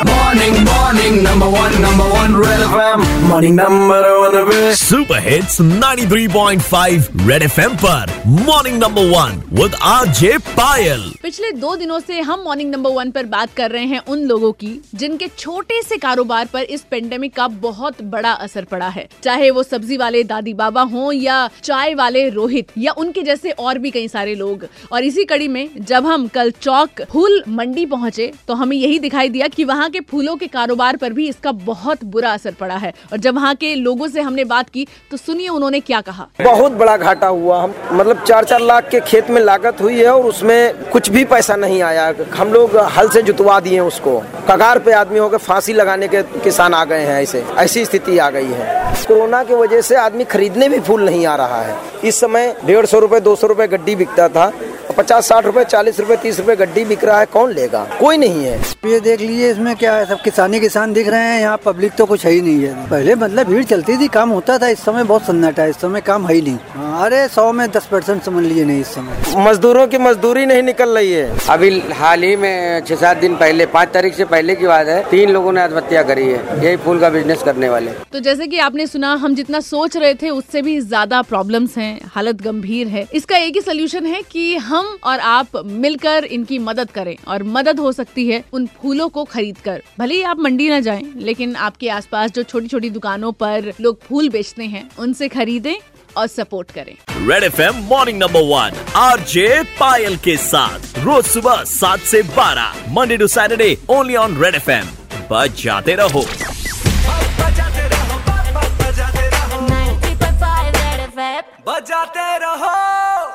Morning, morning, number one, number one, Red FM. Morning, number one, पे super hits 93.5 red FM पर. Morning number one with RJ Payal पिछले दो दिनों से हम मॉर्निंग नंबर वन पर बात कर रहे हैं उन लोगों की जिनके छोटे से कारोबार पर इस पेंडेमिक का बहुत बड़ा असर पड़ा है। चाहे वो सब्ज़ी वाले दादी बाबा हों या चाय वाले रोहित या उनके जैसे और भी कई सारे लोग। और इसी कड़ी में जब हम कल चौक फूल मंडी पहुँचे तो हमें यही दिखाई दिया कि वहाँ के फूलों के कारोबार पर भी इसका बहुत बुरा असर पड़ा है। और जब वहाँ के लोगों से हमने बात की तो सुनिए उन्होंने क्या कहा। बहुत बड़ा घाटा हुआ। हम मतलब चार चार लाख के खेत में लागत हुई है और उसमें कुछ भी पैसा नहीं आया। हम लोग हल से जुतवा दिए उसको। कगार पे आदमी होकर फांसी लगाने के किसान आ गए हैं ऐसे। ऐसी स्थिति आ गई है। कोरोना की वजह से आदमी खरीदने भी फूल नहीं आ रहा है। इस समय डेढ़ सौ रूपए, दो सौ रूपए गड्डी बिकता था। पचास साठ रुपए चालीस रुपए तीस रुपए गड्डी बिक रहा है कौन लेगा? कोई नहीं है। ये देख लीजिए इसमें क्या है सब किसानी किसान दिख रहे हैं यहाँ पब्लिक तो कुछ है ही नहीं है। पहले मतलब भीड़ चलती थी काम होता था इस समय बहुत सन्नाटा है इस समय काम है ही नहीं। अरे सौ में दस परसेंट समझ लीजिए नहीं इस समय। मजदूरों की मजदूरी नहीं निकल रही है। अभी हाल ही में छह सात दिन पहले पाँच तारीख से पहले की बात है तीन लोगों ने आत्महत्या करी है यही फूल का बिज़नेस करने वाले। तो जैसे कि आपने सुना हम जितना सोच रहे थे उससे भी ज़्यादा प्रॉब्लम्स हैं हालत गंभीर है। इसका एक ही सोल्यूशन है कि हम और आप मिलकर इनकी मदद करें और मदद हो सकती है उन फूलों को खरीद कर भले ही आप मंडी ना जाएँ लेकिन आपके आसपास जो छोटी छोटी दुकानों पर लोग फूल बेचते हैं उनसे खरीदें और सपोर्ट करें। Red F M morning number one RJ Payal के साथ रोज सुबह सात से बारह Monday to Saturday only on red जाते रहो बजाते रहो। बजाते रहो।